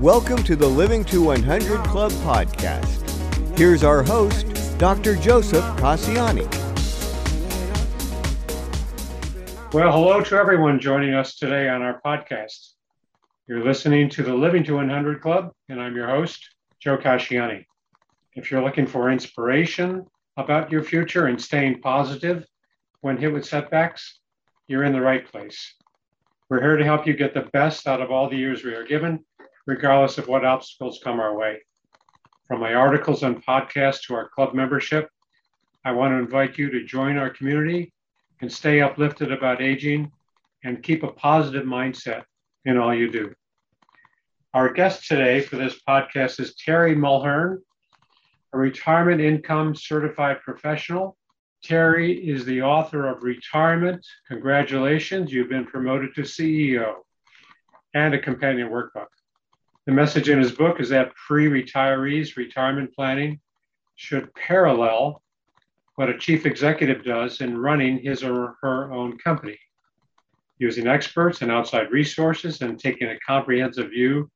Welcome to the Living to 100 Club podcast. Here's our host, Dr. Joseph Casciani. Well, hello to everyone joining us today on our podcast. You're listening to the Living to 100 Club, and I'm your host, Joe Casciani. If you're looking for inspiration about your future and staying positive when hit with setbacks, you're in the right place. We're here to help you get the best out of all the years we are given regardless of what obstacles come our way. From my articles and podcasts to our club membership, I want to invite you to join our community and stay uplifted about aging and keep a positive mindset in all you do. Our guest today for this podcast is Terry Mulhern, a retirement income certified professional. Terry is the author of Retirement. Congratulations, you've been promoted to CEO and a companion workbook. The message in his book is that pre retirees retirement planning should parallel what a chief executive does in running his or her own company, using experts and outside resources and taking a comprehensive view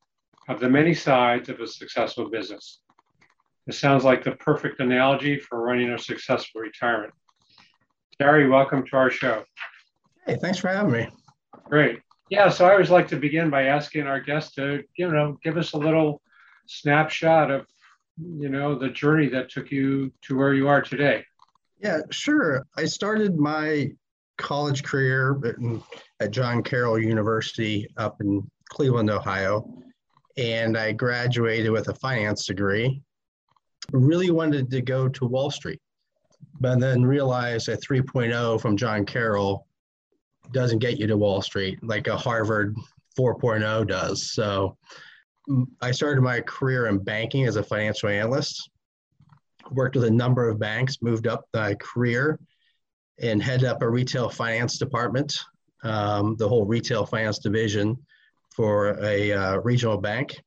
of the many sides of a successful business. This sounds like the perfect analogy for running a successful retirement. Terry, welcome to our show. Hey, thanks for having me. Great. Yeah, so I always like to begin by asking our guests to, you know, give us a little snapshot of, you know, the journey that took you to where you are today. Yeah, sure. I started my college career at John Carroll University up in Cleveland, Ohio, and I graduated with a finance degree. Really wanted to go to Wall Street, but then realized a 3.0 from John Carroll doesn't get you to Wall Street like a Harvard 4.0 does. So I started my career in banking as a financial analyst, worked with a number of banks, moved up my career and headed up a retail finance department, um, the whole retail finance division for a uh, regional bank.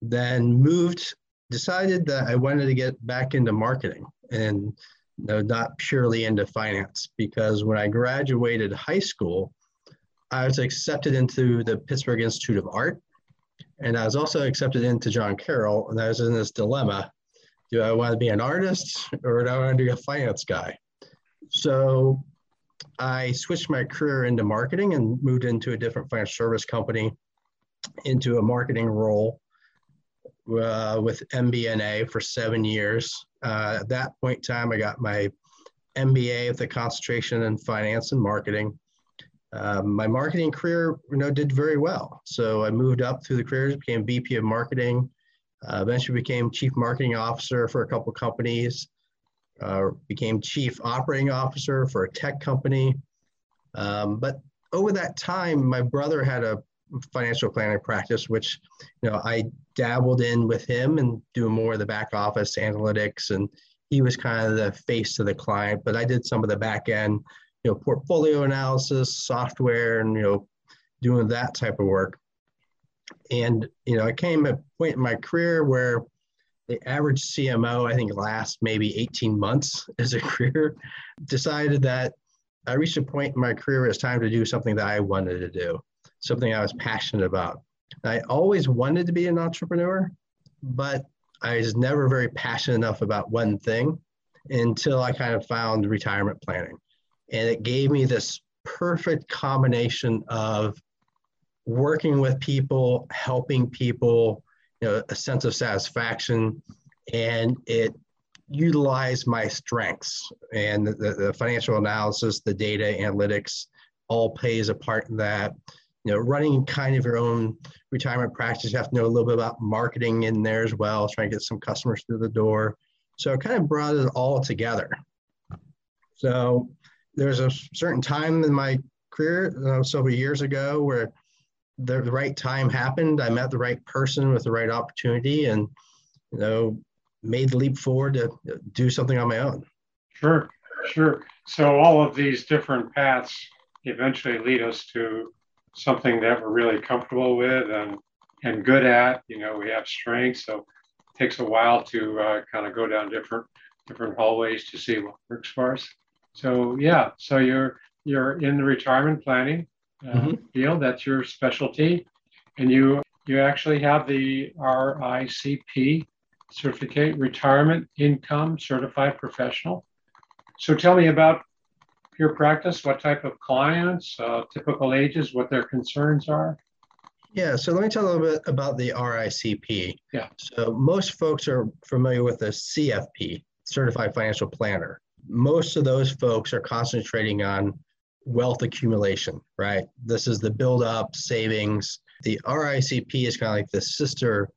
Then moved, decided that I wanted to get back into marketing and no, not purely into finance because when I graduated high school, I was accepted into the Pittsburgh Institute of Art, and I was also accepted into John Carroll, and I was in this dilemma: do I want to be an artist or do I want to be a finance guy? So I switched my career into marketing and moved into a different financial service company, into a marketing role uh, with MBNA for seven years. Uh, at that point in time, I got my MBA with a concentration in finance and marketing. Um, my marketing career, you know, did very well. So I moved up through the careers, became VP of marketing, uh, eventually became chief marketing officer for a couple companies, uh, became chief operating officer for a tech company. Um, but over that time, my brother had a financial planning practice, which you know I dabbled in with him and doing more of the back office analytics, and he was kind of the face to the client. But I did some of the back end, you know, portfolio analysis, software, and you know, doing that type of work. And you know, I came a point in my career where the average CMO, I think, lasts maybe 18 months as a career, decided that I reached a point in my career where it's time to do something that I wanted to do something I was passionate about. I always wanted to be an entrepreneur, but I was never very passionate enough about one thing until I kind of found retirement planning. And it gave me this perfect combination of working with people, helping people, you know, a sense of satisfaction, and it utilized my strengths and the, the financial analysis, the data analytics all plays a part in that you know, running kind of your own retirement practice, you have to know a little bit about marketing in there as well, trying to get some customers through the door. So I kind of brought it all together. So there's a certain time in my career, uh, several years ago, where the, the right time happened. I met the right person with the right opportunity, and you know, made the leap forward to do something on my own. Sure, sure. So all of these different paths eventually lead us to something that we're really comfortable with and and good at. You know, we have strengths, so it takes a while to uh, kind of go down different different hallways to see what works for us. So yeah, so you're you're in the retirement planning uh, mm-hmm. field. That's your specialty, and you you actually have the RICP certificate, Retirement Income Certified Professional. So tell me about your practice, what type of clients, uh, typical ages, what their concerns are. Yeah, so let me tell a little bit about the RICP. Yeah. So most folks are familiar with the CFP, Certified Financial Planner. Most of those folks are concentrating on wealth accumulation, right? This is the build up, savings. The RICP is kind of like the sister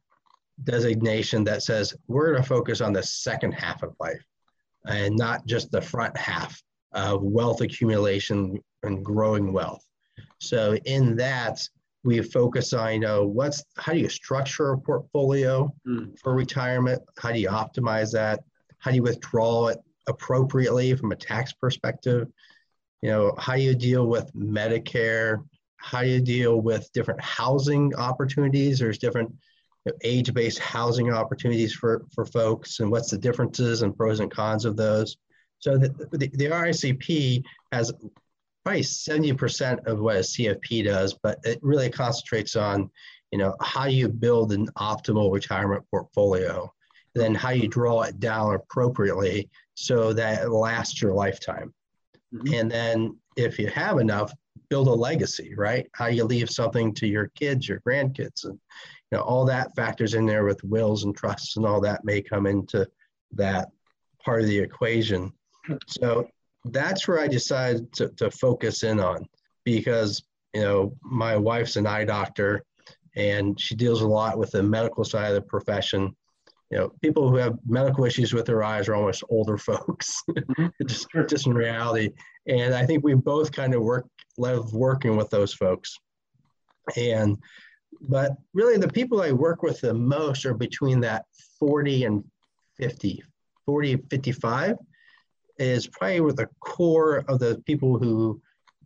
designation that says we're going to focus on the second half of life and not just the front half of wealth accumulation and growing wealth. So in that, we focus on, you know, what's how do you structure a portfolio mm. for retirement? How do you optimize that? How do you withdraw it appropriately from a tax perspective? You know, how do you deal with Medicare? How do you deal with different housing opportunities? There's different age-based housing opportunities for, for folks and what's the differences and pros and cons of those. So the, the, the RICP has probably 70% of what a CFP does, but it really concentrates on, you know, how you build an optimal retirement portfolio, then how you draw it down appropriately so that it lasts your lifetime. Mm-hmm. And then if you have enough, build a legacy, right? How you leave something to your kids, your grandkids, and you know all that factors in there with wills and trusts and all that may come into that part of the equation. So that's where I decided to, to focus in on because you know my wife's an eye doctor and she deals a lot with the medical side of the profession you know, people who have medical issues with their eyes are almost older folks, mm-hmm. just, just in reality. And I think we both kind of work, love working with those folks. And, but really the people I work with the most are between that 40 and 50, 40, 55 is probably with the core of the people who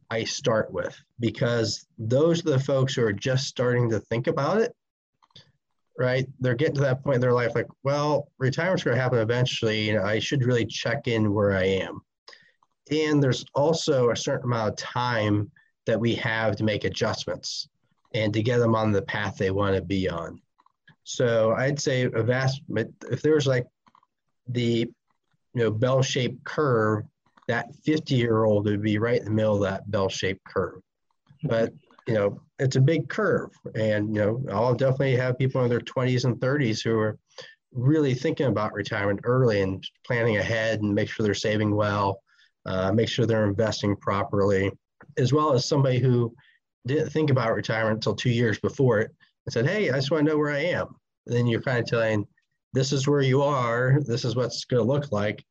I start with because those are the folks who are just starting to think about it right? They're getting to that point in their life, like, well, retirement's going to happen eventually. Know, I should really check in where I am. And there's also a certain amount of time that we have to make adjustments and to get them on the path they want to be on. So I'd say a vast, if there's like the, you know, bell-shaped curve, that 50 year old would be right in the middle of that bell-shaped curve. But you know, it's a big curve. And, you know, I'll definitely have people in their 20s and 30s who are really thinking about retirement early and planning ahead and make sure they're saving well, uh, make sure they're investing properly, as well as somebody who didn't think about retirement until two years before it and said, Hey, I just want to know where I am. And then you're kind of telling, this is where you are, this is what's going to look like.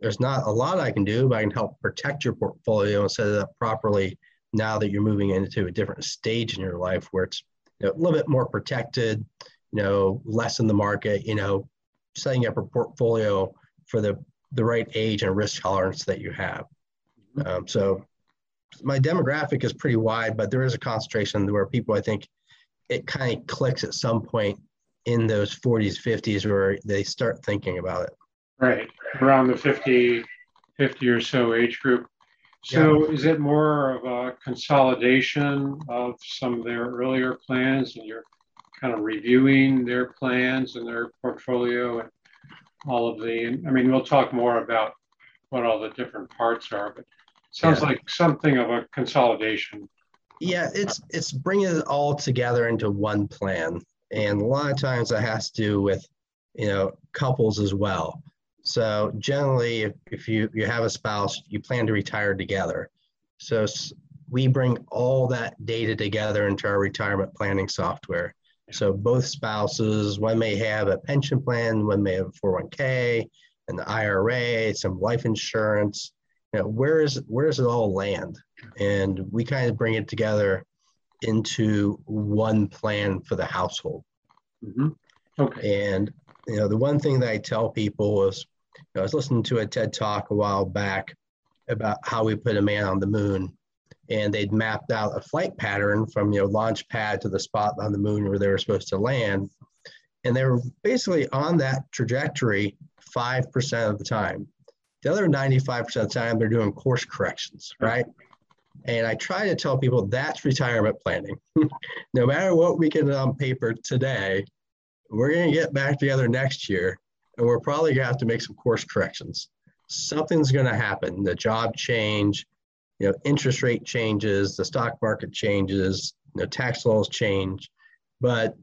There's not a lot I can do, but I can help protect your portfolio and set it up properly now that you're moving into a different stage in your life where it's you know, a little bit more protected, you know, less in the market, you know, setting up a portfolio for the, the right age and risk tolerance that you have. Um, so my demographic is pretty wide, but there is a concentration where people, I think, it kind of clicks at some point in those 40s, 50s where they start thinking about it. Right. Around the 50, 50 or so age group. So yeah. is it more of a consolidation of some of their earlier plans and you're kind of reviewing their plans and their portfolio and all of the, I mean, we'll talk more about what all the different parts are, but sounds yeah. like something of a consolidation. Yeah, it's it's bringing it all together into one plan, and a lot of times that has to do with you know couples as well. So generally, if, if you, you have a spouse, you plan to retire together. So we bring all that data together into our retirement planning software. So both spouses, one may have a pension plan, one may have a 401k, an IRA, some life insurance, you know, where is where does it all land? And we kind of bring it together into one plan for the household. Mm-hmm. Okay. And you know, the one thing that I tell people is, you know, I was listening to a TED talk a while back about how we put a man on the moon, and they'd mapped out a flight pattern from you know launch pad to the spot on the moon where they were supposed to land, and they were basically on that trajectory five percent of the time. The other 95% of the time, they're doing course corrections, right? And I try to tell people that's retirement planning. no matter what we get on paper today, we're going to get back together next year and we're probably going to have to make some course corrections. Something's going to happen. The job change, you know, interest rate changes, the stock market changes, you know, tax laws change, but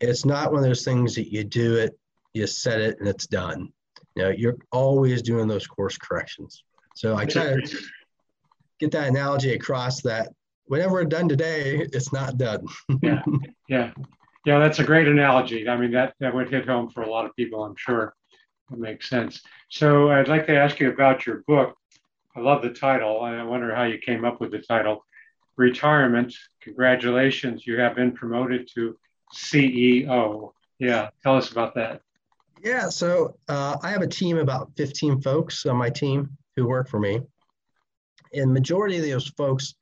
it's not one of those things that you do it, you set it, and it's done. You know, you're always doing those course corrections. So I try to get that analogy across that whenever we're done today, it's not done. yeah, yeah, yeah. That's a great analogy. I mean, that that would hit home for a lot of people. I'm sure it makes sense. So I'd like to ask you about your book. I love the title. I wonder how you came up with the title. Retirement. Congratulations, you have been promoted to CEO. Yeah, tell us about that. Yeah, so uh, I have a team about 15 folks on my team who work for me and majority of those folks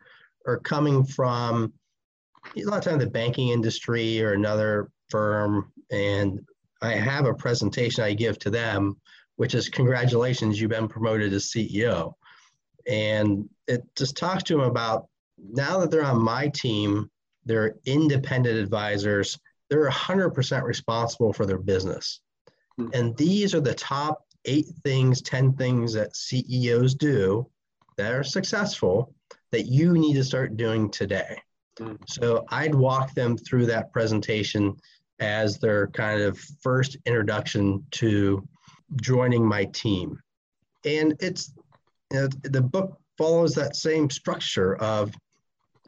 are coming from a lot of times the banking industry or another firm. And i have a presentation i give to them which is congratulations you've been promoted as ceo and it just talks to them about now that they're on my team they're independent advisors they're 100% responsible for their business. Mm-hmm. and these are the top eight things 10 things that ceos do that are successful that you need to start doing today. Mm. So I'd walk them through that presentation as their kind of first introduction to joining my team. And it's you know, the book follows that same structure of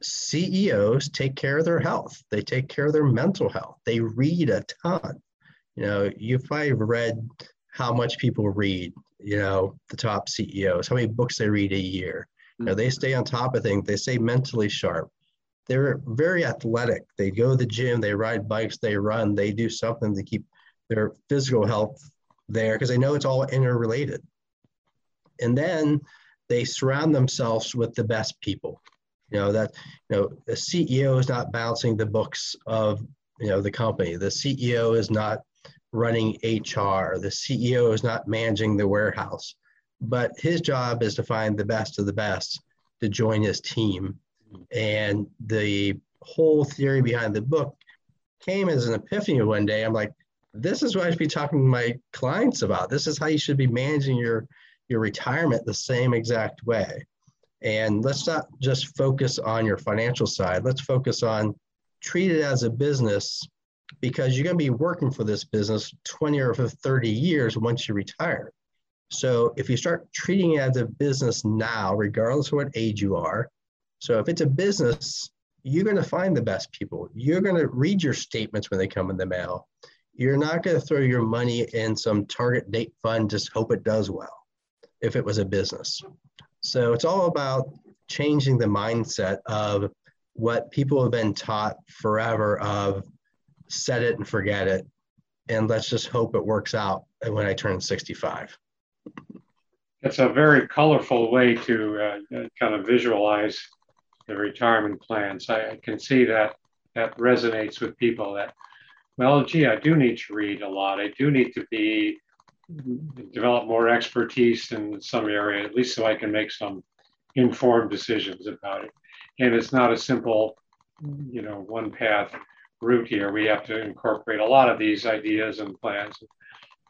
CEOs take care of their health. They take care of their mental health. They read a ton. You know, you've probably read how much people read you know, the top CEOs, how many books they read a year. You know, they mm-hmm. stay on top of things. They stay mentally sharp. They're very athletic. They go to the gym, they ride bikes, they run, they do something to keep their physical health there because they know it's all interrelated. And then they surround themselves with the best people. You know, that, you know, the CEO is not balancing the books of, you know, the company. The CEO is not running HR. The CEO is not managing the warehouse, but his job is to find the best of the best to join his team. And the whole theory behind the book came as an epiphany one day. I'm like, this is what I should be talking to my clients about. This is how you should be managing your your retirement the same exact way. And let's not just focus on your financial side. Let's focus on treat it as a business because you're going to be working for this business 20 or 30 years once you retire. So if you start treating it as a business now, regardless of what age you are, so if it's a business, you're going to find the best people. You're going to read your statements when they come in the mail. You're not going to throw your money in some target date fund, just hope it does well if it was a business. So it's all about changing the mindset of what people have been taught forever of set it and forget it. And let's just hope it works out when I turn 65. It's a very colorful way to uh, kind of visualize the retirement plans. I, I, can see that that resonates with people that, well, gee, I do need to read a lot. I do need to be develop more expertise in some area, at least so I can make some informed decisions about it. And it's not a simple, you know, one path route here. We have to incorporate a lot of these ideas and plans.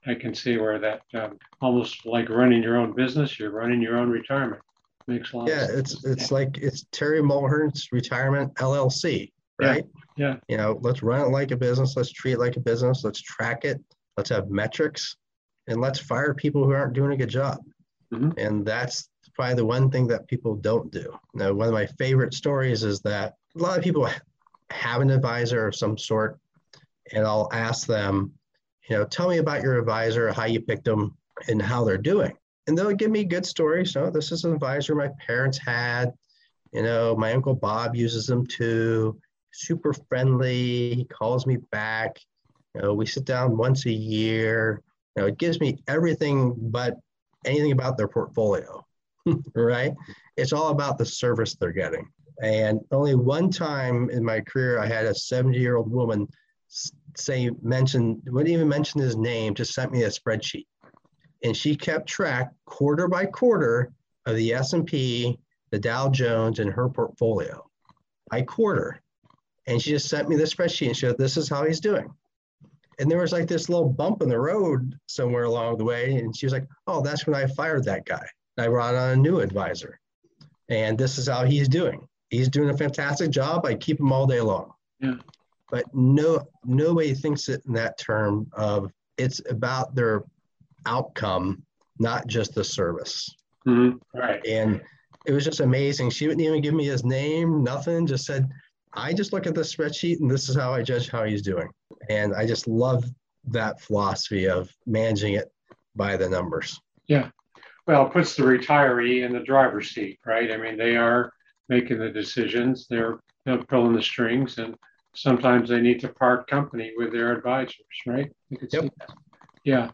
I can see where that um, almost like running your own business, you're running your own retirement. Makes a lot. Yeah, it's it's like it's Terry Mulhern's retirement LLC, right? Yeah. yeah. You know, let's run it like a business. Let's treat it like a business. Let's track it. Let's have metrics, and let's fire people who aren't doing a good job. Mm-hmm. And that's probably the one thing that people don't do. Now, one of my favorite stories is that a lot of people have an advisor of some sort, and I'll ask them, you know, tell me about your advisor, how you picked them, and how they're doing. and they'll give me good stories. So this is an advisor my parents had. You know, my uncle Bob uses them too. Super friendly. He calls me back. You know, we sit down once a year. You know, it gives me everything but anything about their portfolio, right? It's all about the service they're getting. And only one time in my career, I had a 70 year old woman say, mention, wouldn't even mention his name, just sent me a spreadsheet. And she kept track quarter by quarter of the S&P, the Dow Jones, and her portfolio by quarter. And she just sent me the spreadsheet and showed this is how he's doing. And there was like this little bump in the road somewhere along the way. And she was like, oh, that's when I fired that guy. I brought on a new advisor. And this is how he's doing. He's doing a fantastic job. I keep him all day long. Yeah. But no nobody thinks it in that term of it's about their outcome, not just the service. Mm-hmm. Right. And it was just amazing. She wouldn't even give me his name, nothing, just said, I just look at the spreadsheet and this is how I judge how he's doing. And I just love that philosophy of managing it by the numbers. Yeah. Well, it puts the retiree in the driver's seat, right? I mean, they are making the decisions, they're, they're pulling the strings, and sometimes they need to part company with their advisors, right? Yep. Yeah.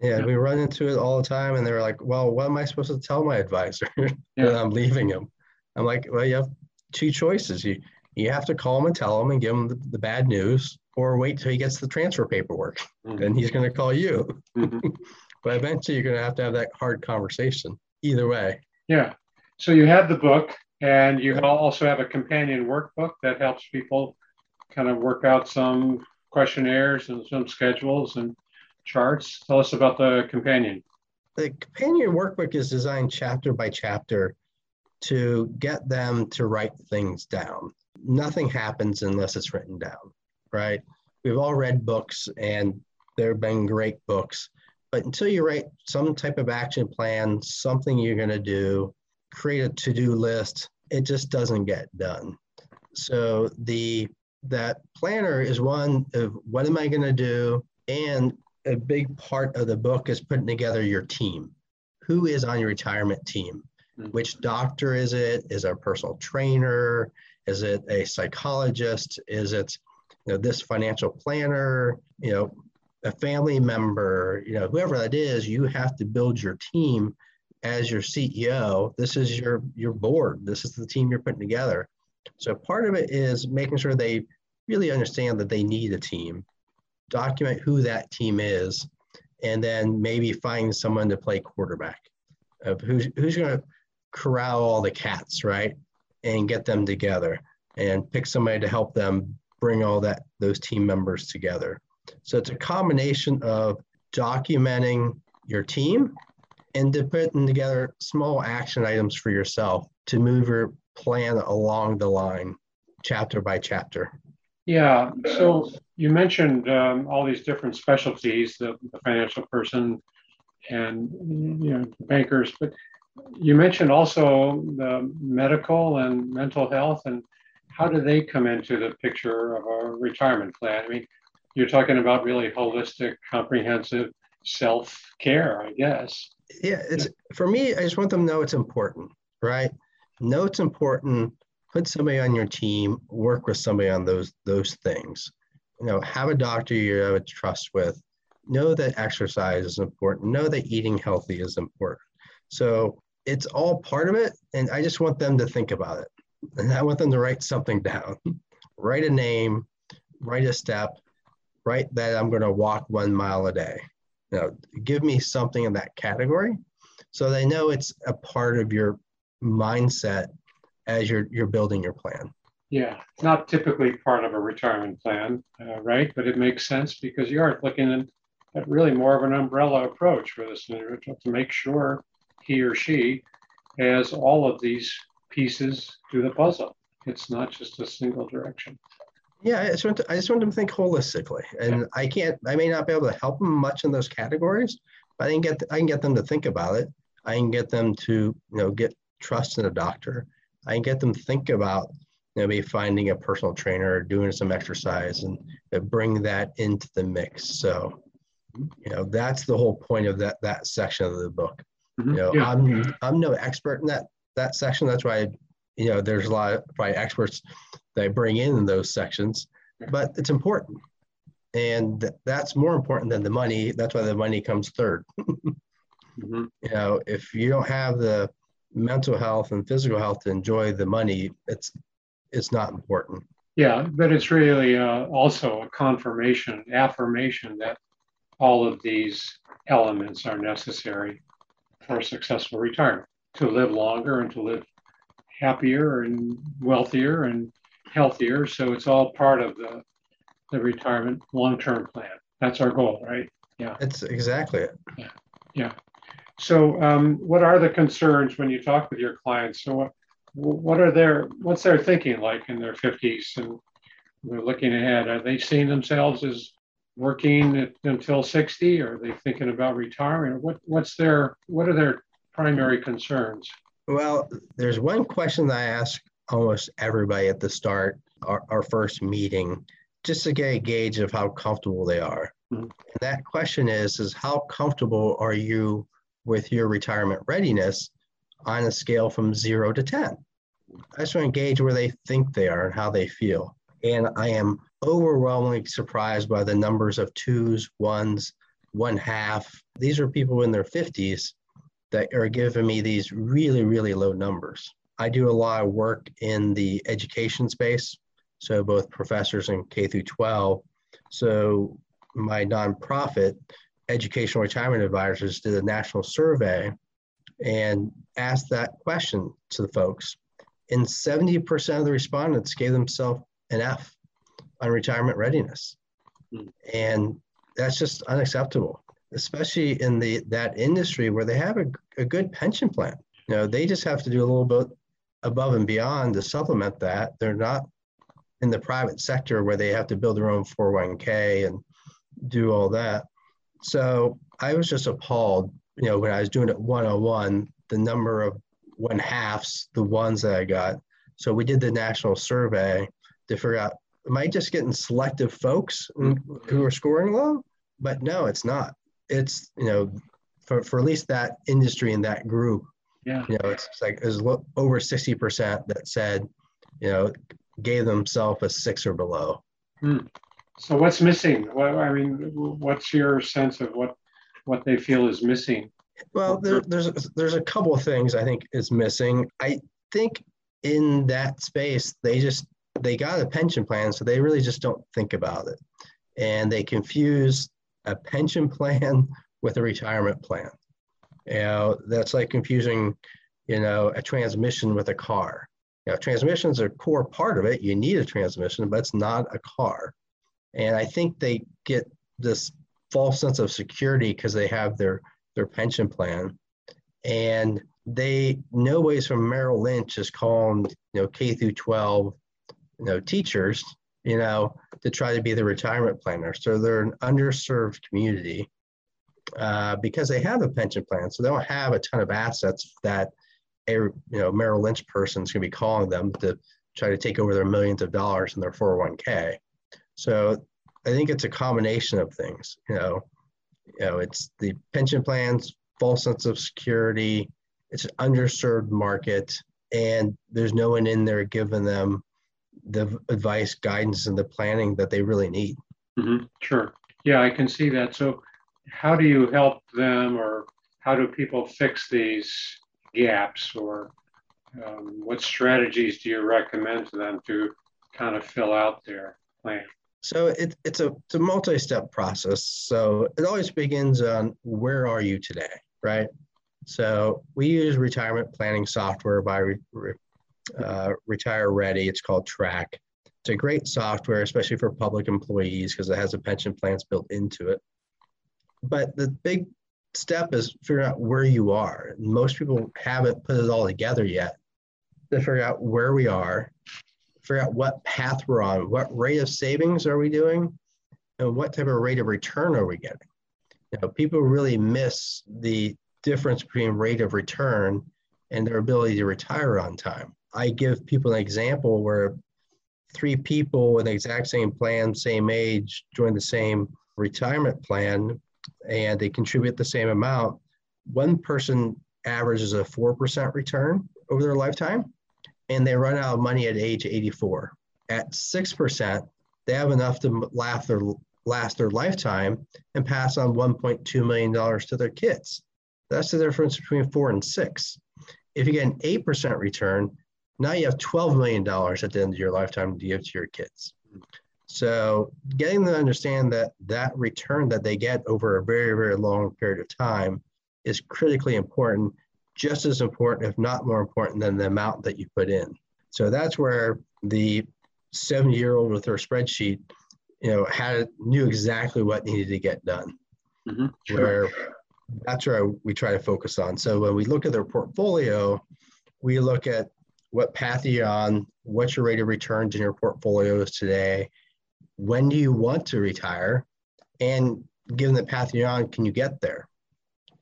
Yeah, we run into it all the time, and they're like, "Well, what am I supposed to tell my advisor yeah. I'm leaving him?" I'm like, "Well, you have two choices. You you have to call him and tell him and give him the, the bad news, or wait till he gets the transfer paperwork, mm-hmm. and he's going to call you. Mm-hmm. but eventually, you're going to have to have that hard conversation. Either way. Yeah. So you have the book, and you also have a companion workbook that helps people kind of work out some questionnaires and some schedules and charts. Tell us about the companion. The companion workbook is designed chapter by chapter to get them to write things down. Nothing happens unless it's written down, right? We've all read books and there have been great books, but until you write some type of action plan, something you're going to do, create a to do list, it just doesn't get done. So the that planner is one of what am I going to do and a big part of the book is putting together your team. Who is on your retirement team? Mm-hmm. Which doctor is it? Is it a personal trainer? Is it a psychologist? Is it you know, this financial planner? You know, a family member? You know, whoever that is, you have to build your team as your CEO. This is your your board. This is the team you're putting together. So part of it is making sure they really understand that they need a team document who that team is, and then maybe find someone to play quarterback of who's who's going to corral all the cats, right, and get them together, and pick somebody to help them bring all that those team members together. So it's a combination of documenting your team and to putting together small action items for yourself to move your plan along the line, chapter by chapter. Yeah. So you mentioned um, all these different specialties, the, the, financial person and you know bankers, but you mentioned also the medical and mental health and how do they come into the picture of a retirement plan? I mean, you're talking about really holistic, comprehensive self-care, I guess. Yeah, it's for me, I just want them to know it's important, right? Know it's important put somebody on your team, work with somebody on those those things. You know, have a doctor you have a trust with. Know that exercise is important. Know that eating healthy is important. So it's all part of it, and I just want them to think about it. And I want them to write something down. write a name, write a step, write that I'm going to walk one mile a day. You know, give me something in that category so they know it's a part of your mindset as you're you're building your plan. Yeah, it's not typically part of a retirement plan, uh, right? But it makes sense because you are looking at, at really more of an umbrella approach for this individual to make sure he or she has all of these pieces to the puzzle. It's not just a single direction. Yeah, I just want to, I just want them to think holistically, and yeah. I can't. I may not be able to help them much in those categories, but I can get I can get them to think about it. I can get them to you know get trust in a doctor. I can get them to think about maybe finding a personal trainer, or doing some exercise, and bring that into the mix. So, you know, that's the whole point of that that section of the book Mm-hmm. You know, yeah. I'm I'm no expert in that that section. That's why you know there's a lot of probably experts I bring in in those sections, but it's important, and that's more important than the money. That's why the money comes 3rd mm-hmm. You know, if you don't have the mental health and physical health to enjoy the money, it's it's not important. Yeah, but it's really uh, also a confirmation, affirmation that all of these elements are necessary for successful retirement to live longer and to live happier and wealthier and healthier. So it's all part of the, the retirement long term plan. That's our goal, right? Yeah. It's exactly it. Yeah. Yeah. So, um, what are the concerns when you talk with your clients? So, what, what are their what's their thinking like in their 50s and they're looking ahead? Are they seeing themselves as working until 60? Or Are they thinking about retiring? What what's their what are their primary concerns? Well, there's one question that I ask almost everybody at the start, our, our first meeting, just to get a gauge of how comfortable they are. Mm-hmm. And that question is, is how comfortable are you with your retirement readiness on a scale from zero to 10? I just want to gauge where they think they are and how they feel. And I am overwhelmingly surprised by the numbers of twos, ones, one half. These are people in their 50s that are giving me these really, really low numbers. I do a lot of work in the education space, so both professors and K through 12. So my nonprofit, Educational Retirement Advisors, did a national survey and asked that question to the folks. And 70% of the respondents gave themselves an F on retirement readiness. Mm. And that's just unacceptable, especially in the that industry where they have a, a good pension plan. You know, they just have to do a little bit above and beyond to supplement that. They're not in the private sector where they have to build their own 401k and do all that. So I was just appalled, you know, when I was doing it one on one, the number of one halves, the ones that I got. So we did the national survey to figure out, am I just getting selective folks who are scoring low? But no, it's not. It's, you know, for, for at least that industry and that group, yeah. You know, it's like there's over 60% that said, you know, gave themselves a six or below. Hmm. So what's missing? What, I mean, what's your sense of what what they feel is missing? Well, there, there's there's a couple of things I think is missing. I think in that space they just they got a pension plan, so they really just don't think about it, and they confuse a pension plan with a retirement plan. You know, that's like confusing, you know, a transmission with a car. You know, transmission is a core part of it. You need a transmission, but it's not a car. And I think they get this false sense of security because they have their their pension plan, and they nobody's from Merrill Lynch is calling you know K through 12, you know teachers, you know, to try to be the retirement planner. So they're an underserved community uh, because they have a pension plan, so they don't have a ton of assets that a you know Merrill Lynch person is going to be calling them to try to take over their millions of dollars in their 401k. So I think it's a combination of things. You know, you know, it's the pension plans, false sense of security, it's an underserved market, and there's no one in there giving them the advice, guidance, and the planning that they really need. Mm-hmm. Sure. Yeah, I can see that. So how do you help them or how do people fix these gaps or um, what strategies do you recommend to them to kind of fill out their plan? So it, it's a it's a multi-step process. So it always begins on where are you today, right? So we use retirement planning software by uh, Retire Ready. It's called TRAK. It's a great software, especially for public employees, because it has a pension plans built into it. But the big step is figuring out where you are. Most people haven't put it all together yet to figure out where we are, figure out what path we're on, what rate of savings are we doing, and what type of rate of return are we getting. You know, people really miss the difference between rate of return and their ability to retire on time. I give people an example where three people with the exact same plan, same age, join the same retirement plan, and they contribute the same amount, one person averages a 4% return over their lifetime, and they run out of money at age 84. At 6%, they have enough to last their, last their lifetime and pass on $1.2 million to their kids. That's the difference between four and six. If you get an 8% return, now you have $12 million at the end of your lifetime to give to your kids. So getting them to understand that that return that they get over a very, very long period of time is critically important, just as important, if not more important than the amount that you put in. So that's where the 70 year old with her spreadsheet, you know, had knew exactly what needed to get done. Mm-hmm. Sure. Where that's where we try to focus on. So when we look at their portfolio, we look at what path you're on, what's your rate of returns in your portfolios today, when do you want to retire, and given the path you're on, can you get there?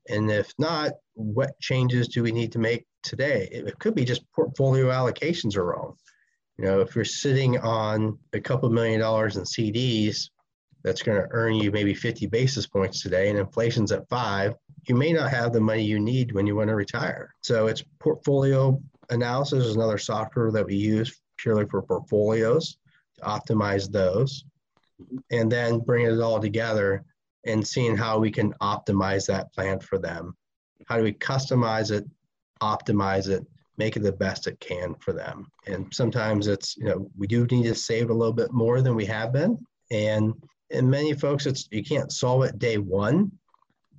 And if not, what changes do we need to make today? It could be just portfolio allocations are wrong. You know, if you're sitting on a couple million dollars in CDs, that's going to earn you maybe 50 basis points today, and inflation's at five, you may not have the money you need when you want to retire. So it's portfolio analysis is another software that we use purely for portfolios optimize those, and then bring it all together and seeing how we can optimize that plan for them. How do we customize it, optimize it, make it the best it can for them? And sometimes it's, you know, we do need to save a little bit more than we have been. And in many folks, it's you can't solve it day one.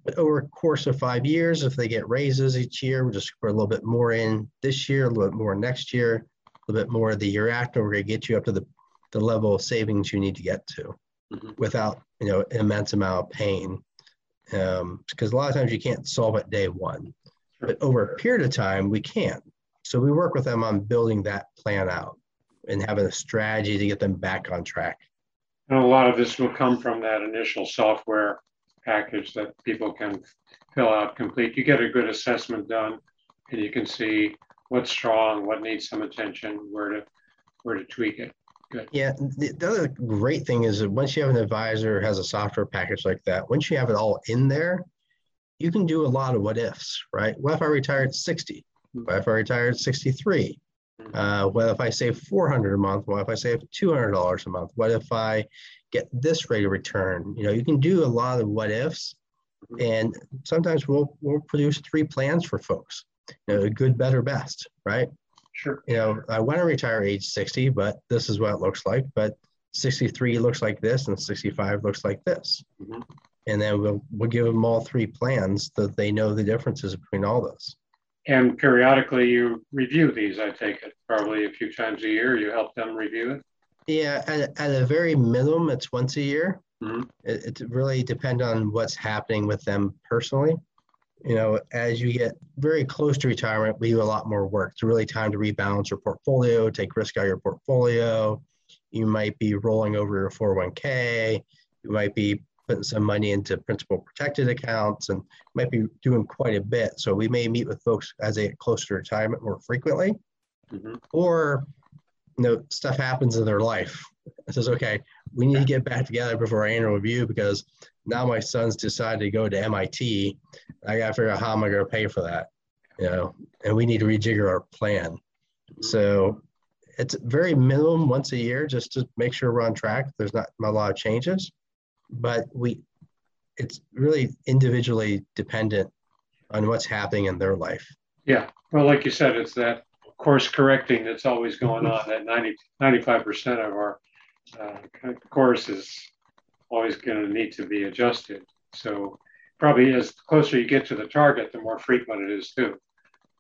But over a course of five years, if they get raises each year, we'll just put a little bit more in this year, a little bit more next year, a little bit more the year after. We're going to get you up to the, the level of savings you need to get to mm-hmm. without you know immense amount of pain. Um, because a lot of times you can't solve it day one but over a period of time we can. So we work with them on building that plan out and having a strategy to get them back on track. And a lot of this will come from that initial software package that people can fill out complete. You get a good assessment done and you can see what's strong what needs some attention where to where to tweak it Good. Yeah, the, the, other great thing is that once you have an advisor has a software package like that, once you have it all in there, you can do a lot of what ifs, right? What if I retired 60? What if I retired 63? Mm-hmm. Uh, what if I save 400 a month? What if I save $200 a month? What if I get this rate of return? You know, you can do a lot of what ifs, mm-hmm. and sometimes we'll we'll produce three plans for folks. You know, good, better, best, right? Sure. You know, I want to retire age 60, but this is what it looks like. But 63 looks like this, and 65 looks like this. Mm-hmm. And then we'll we'll give them all three plans that they know the differences between all those. And periodically, you review these. I take it probably a few times a year. You help them review it. Yeah, at, at a very minimum, it's once a year. Mm-hmm. It, it really depends on what's happening with them personally you know, as you get very close to retirement, we do a lot more work. It's really time to rebalance your portfolio, take risk out of your portfolio. You might be rolling over your 401k. You might be putting some money into principal protected accounts and might be doing quite a bit. So we may meet with folks as they get closer to retirement more frequently. Mm-hmm. Or, you know, stuff happens in their life. It says, okay, we need to get back together before our annual review because now my son's decided to go to MIT. I got to figure out how am I going to pay for that, you know, and we need to rejigger our plan. So it's very minimum once a year just to make sure we're on track. There's not a lot of changes, but we, it's really individually dependent on what's happening in their life. Yeah. Well, like you said, it's that course correcting that's always going on. That 90, 95% of our uh, course is always going to need to be adjusted. So probably as closer you get to the target, the more frequent it is too.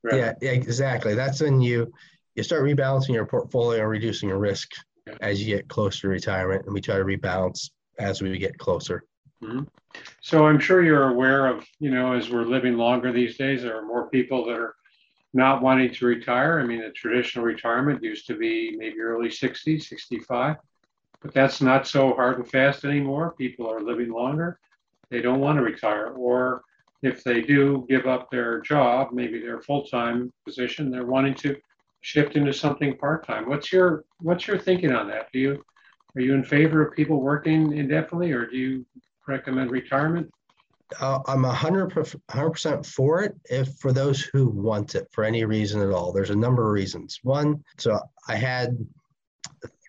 Right? Yeah, exactly. That's when you you start rebalancing your portfolio reducing your risk yeah. as you get closer to retirement, and we try to rebalance as we get closer. Mm-hmm. So I'm sure you're aware of, you know, as we're living longer these days, there are more people that are not wanting to retire. I mean, the traditional retirement used to be maybe early 60s, 65. But that's not so hard and fast anymore. People are living longer. They don't want to retire. Or if they do give up their job, maybe their full-time position, they're wanting to shift into something part-time. What's your what's your thinking on that? Do you are you in favor of people working indefinitely or do you recommend retirement? Uh, I'm 100 percent for it. If for those who want it for any reason at all, there's a number of reasons. One, so I had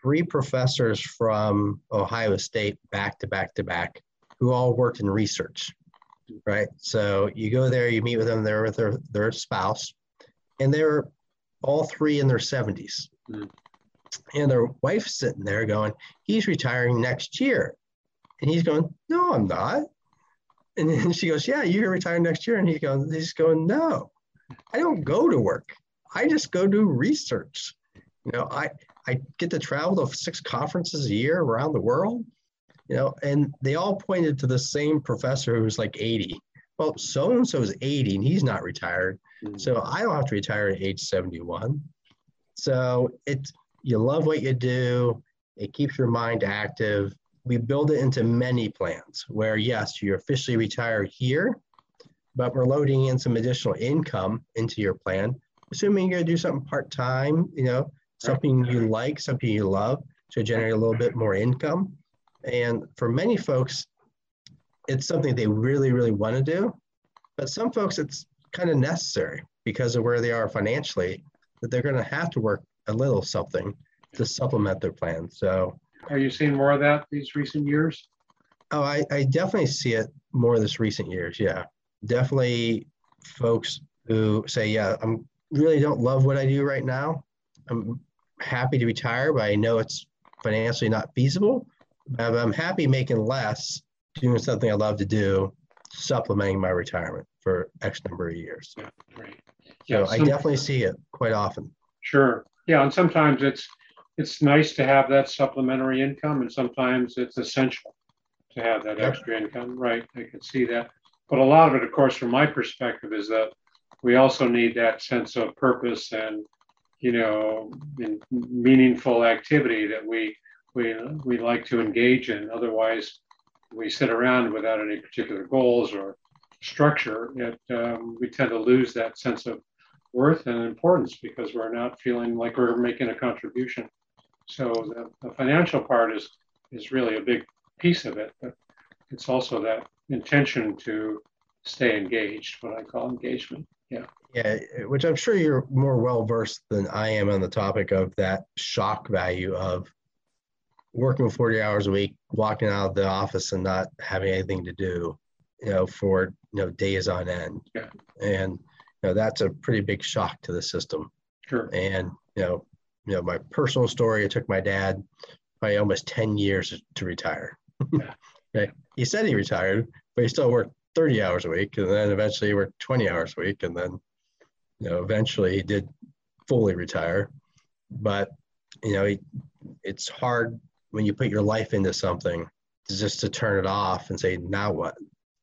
three professors from Ohio State back to back to back who all worked in research, right? So you go there, you meet with them, they're with their, their spouse, and they're all three in their 70s. Mm. And their wife's sitting there going, he's retiring next year. And he's going, no, I'm not. And then she goes, yeah, going to retire next year. And he goes, he's going, no, I don't go to work. I just go do research. You know, I, I get to travel to six conferences a year around the world, you know, and they all pointed to the same professor who's like 80. Well, so and so is 80 and he's not retired. Mm-hmm. So I don't have to retire at age 71. So it's you love what you do, it keeps your mind active. We build it into many plans where yes, you're officially retire here, but we're loading in some additional income into your plan, assuming you're gonna do something part-time, you know, something you like, something you love to generate a little bit more income. And for many folks, it's something they really, really want to do. But some folks, it's kind of necessary because of where they are financially that they're going to have to work a little something to supplement their plan. So, are you seeing more of that these recent years? Oh, I, I definitely see it more this recent years. Yeah, definitely folks who say, yeah, I'm really don't love what I do right now. I'm happy to retire, but I know it's financially not feasible. But I'm happy making less, doing something I love to do, supplementing my retirement for X number of years. Yeah, great. Yeah, so some, I definitely see it quite often. Sure. Yeah, and sometimes it's it's nice to have that supplementary income, and sometimes it's essential to have that yep. extra income. Right, I can see that. But a lot of it, of course, from my perspective, is that we also need that sense of purpose and you know, meaningful activity that we we we like to engage in. Otherwise, we sit around without any particular goals or structure. Yet um, we tend to lose that sense of worth and importance because we're not feeling like we're making a contribution. So the, the financial part is is really a big piece of it, but it's also that intention to stay engaged, what I call engagement. Yeah. Yeah, which I'm sure you're more well versed than I am on the topic of that shock value of working 40 hours a week, walking out of the office and not having anything to do, you know, for you know days on end. Yeah. And you know that's a pretty big shock to the system. Sure. And you know, you know, my personal story, it took my dad probably almost 10 years to retire. Yeah. okay. He said he retired, but he still worked 30 hours a week and then eventually he worked 20 hours a week and then you know, eventually he did fully retire, but you know, he, it's hard when you put your life into something to just to turn it off and say, now what?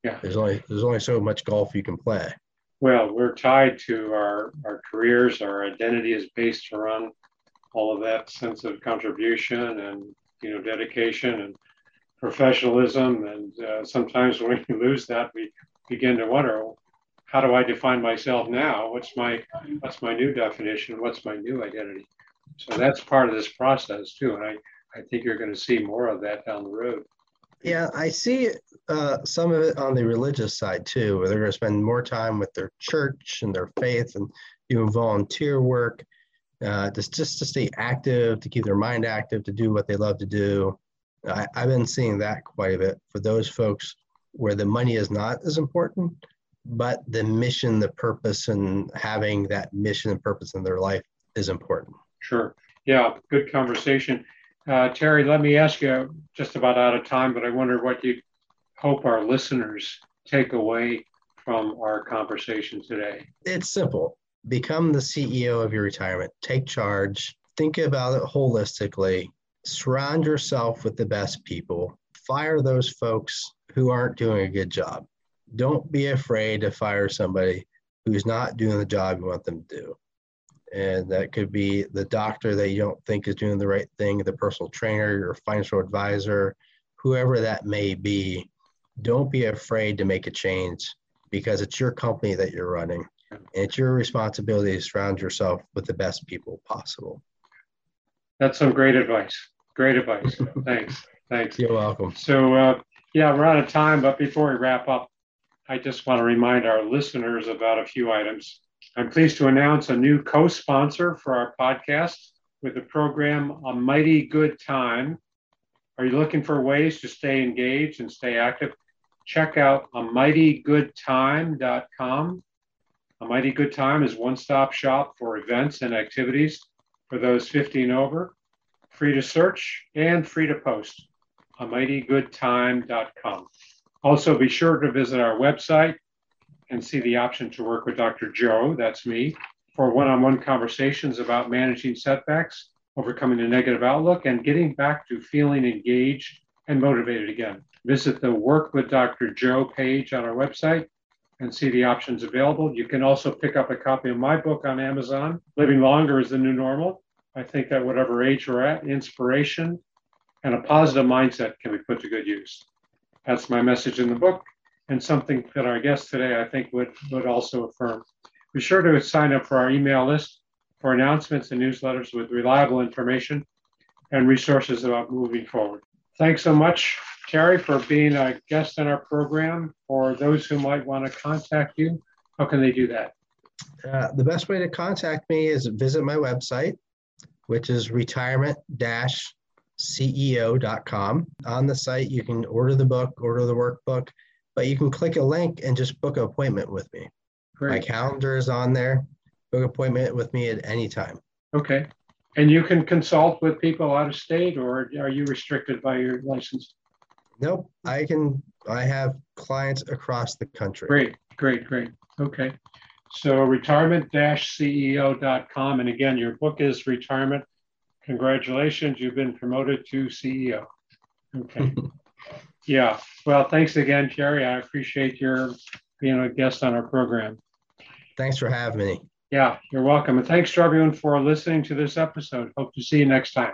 Yeah. There's only there's only so much golf you can play. Well, we're tied to our our careers. Our identity is based around all of that sense of contribution and you know dedication and professionalism. And uh, sometimes when we lose that, we begin to wonder, how do I define myself now? What's my what's my new definition? What's my new identity? So that's part of this process too, and I I think you're going to see more of that down the road. Yeah, I see uh, some of it on the religious side too, where they're going to spend more time with their church and their faith and doing volunteer work, uh, just just to stay active, to keep their mind active, to do what they love to do. I, I've been seeing that quite a bit for those folks where the money is not as important but the mission, the purpose, and having that mission and purpose in their life is important. Sure. Yeah, good conversation. Uh, Terry, let me ask you just about out of time, but I wonder what you hope our listeners take away from our conversation today. It's simple become the CEO of your retirement, take charge, think about it holistically, surround yourself with the best people, fire those folks who aren't doing a good job don't be afraid to fire somebody who's not doing the job you want them to do. And that could be the doctor that you don't think is doing the right thing, the personal trainer, your financial advisor, whoever that may be. Don't be afraid to make a change because it's your company that you're running. It's your responsibility to surround yourself with the best people possible. That's some great advice. Great advice. Thanks. Thanks. You're welcome. So, uh, yeah, we're out of time, but before we wrap up, I just want to remind our listeners about a few items. I'm pleased to announce a new co sponsor for our podcast with the program A Mighty Good Time. Are you looking for ways to stay engaged and stay active? Check out a mighty good mightygoodtime.com. A Mighty Good Time is one stop shop for events and activities for those 15 over, free to search and free to post. A mightygoodtime.com. Also, be sure to visit our website and see the option to work with Dr. Joe, that's me, for one on one conversations about managing setbacks, overcoming a negative outlook, and getting back to feeling engaged and motivated again. Visit the Work with Dr. Joe page on our website and see the options available. You can also pick up a copy of my book on Amazon, Living Longer is the New Normal. I think that whatever age you're at, inspiration and a positive mindset can be put to good use. That's my message in the book and something that our guest today I think would, would also affirm. Be sure to sign up for our email list for announcements and newsletters with reliable information and resources about moving forward. Thanks so much, Terry, for being a guest on our program. For those who might want to contact you, how can they do that? Uh, the best way to contact me is visit my website, which is retirement ceo.com. On the site, you can order the book, order the workbook, but you can click a link and just book an appointment with me. Great. My calendar is on there. Book appointment with me at any time. Okay. And you can consult with people out of state or are you restricted by your license? Nope. I can I have clients across the country. Great, great, great. Okay. So retirement-ceo.com. And again, your book is retirement. Congratulations, you've been promoted to CEO. Okay. yeah. Well, thanks again, Jerry. I appreciate your being a guest on our program. Thanks for having me. Yeah, you're welcome. And thanks to everyone for listening to this episode. Hope to see you next time.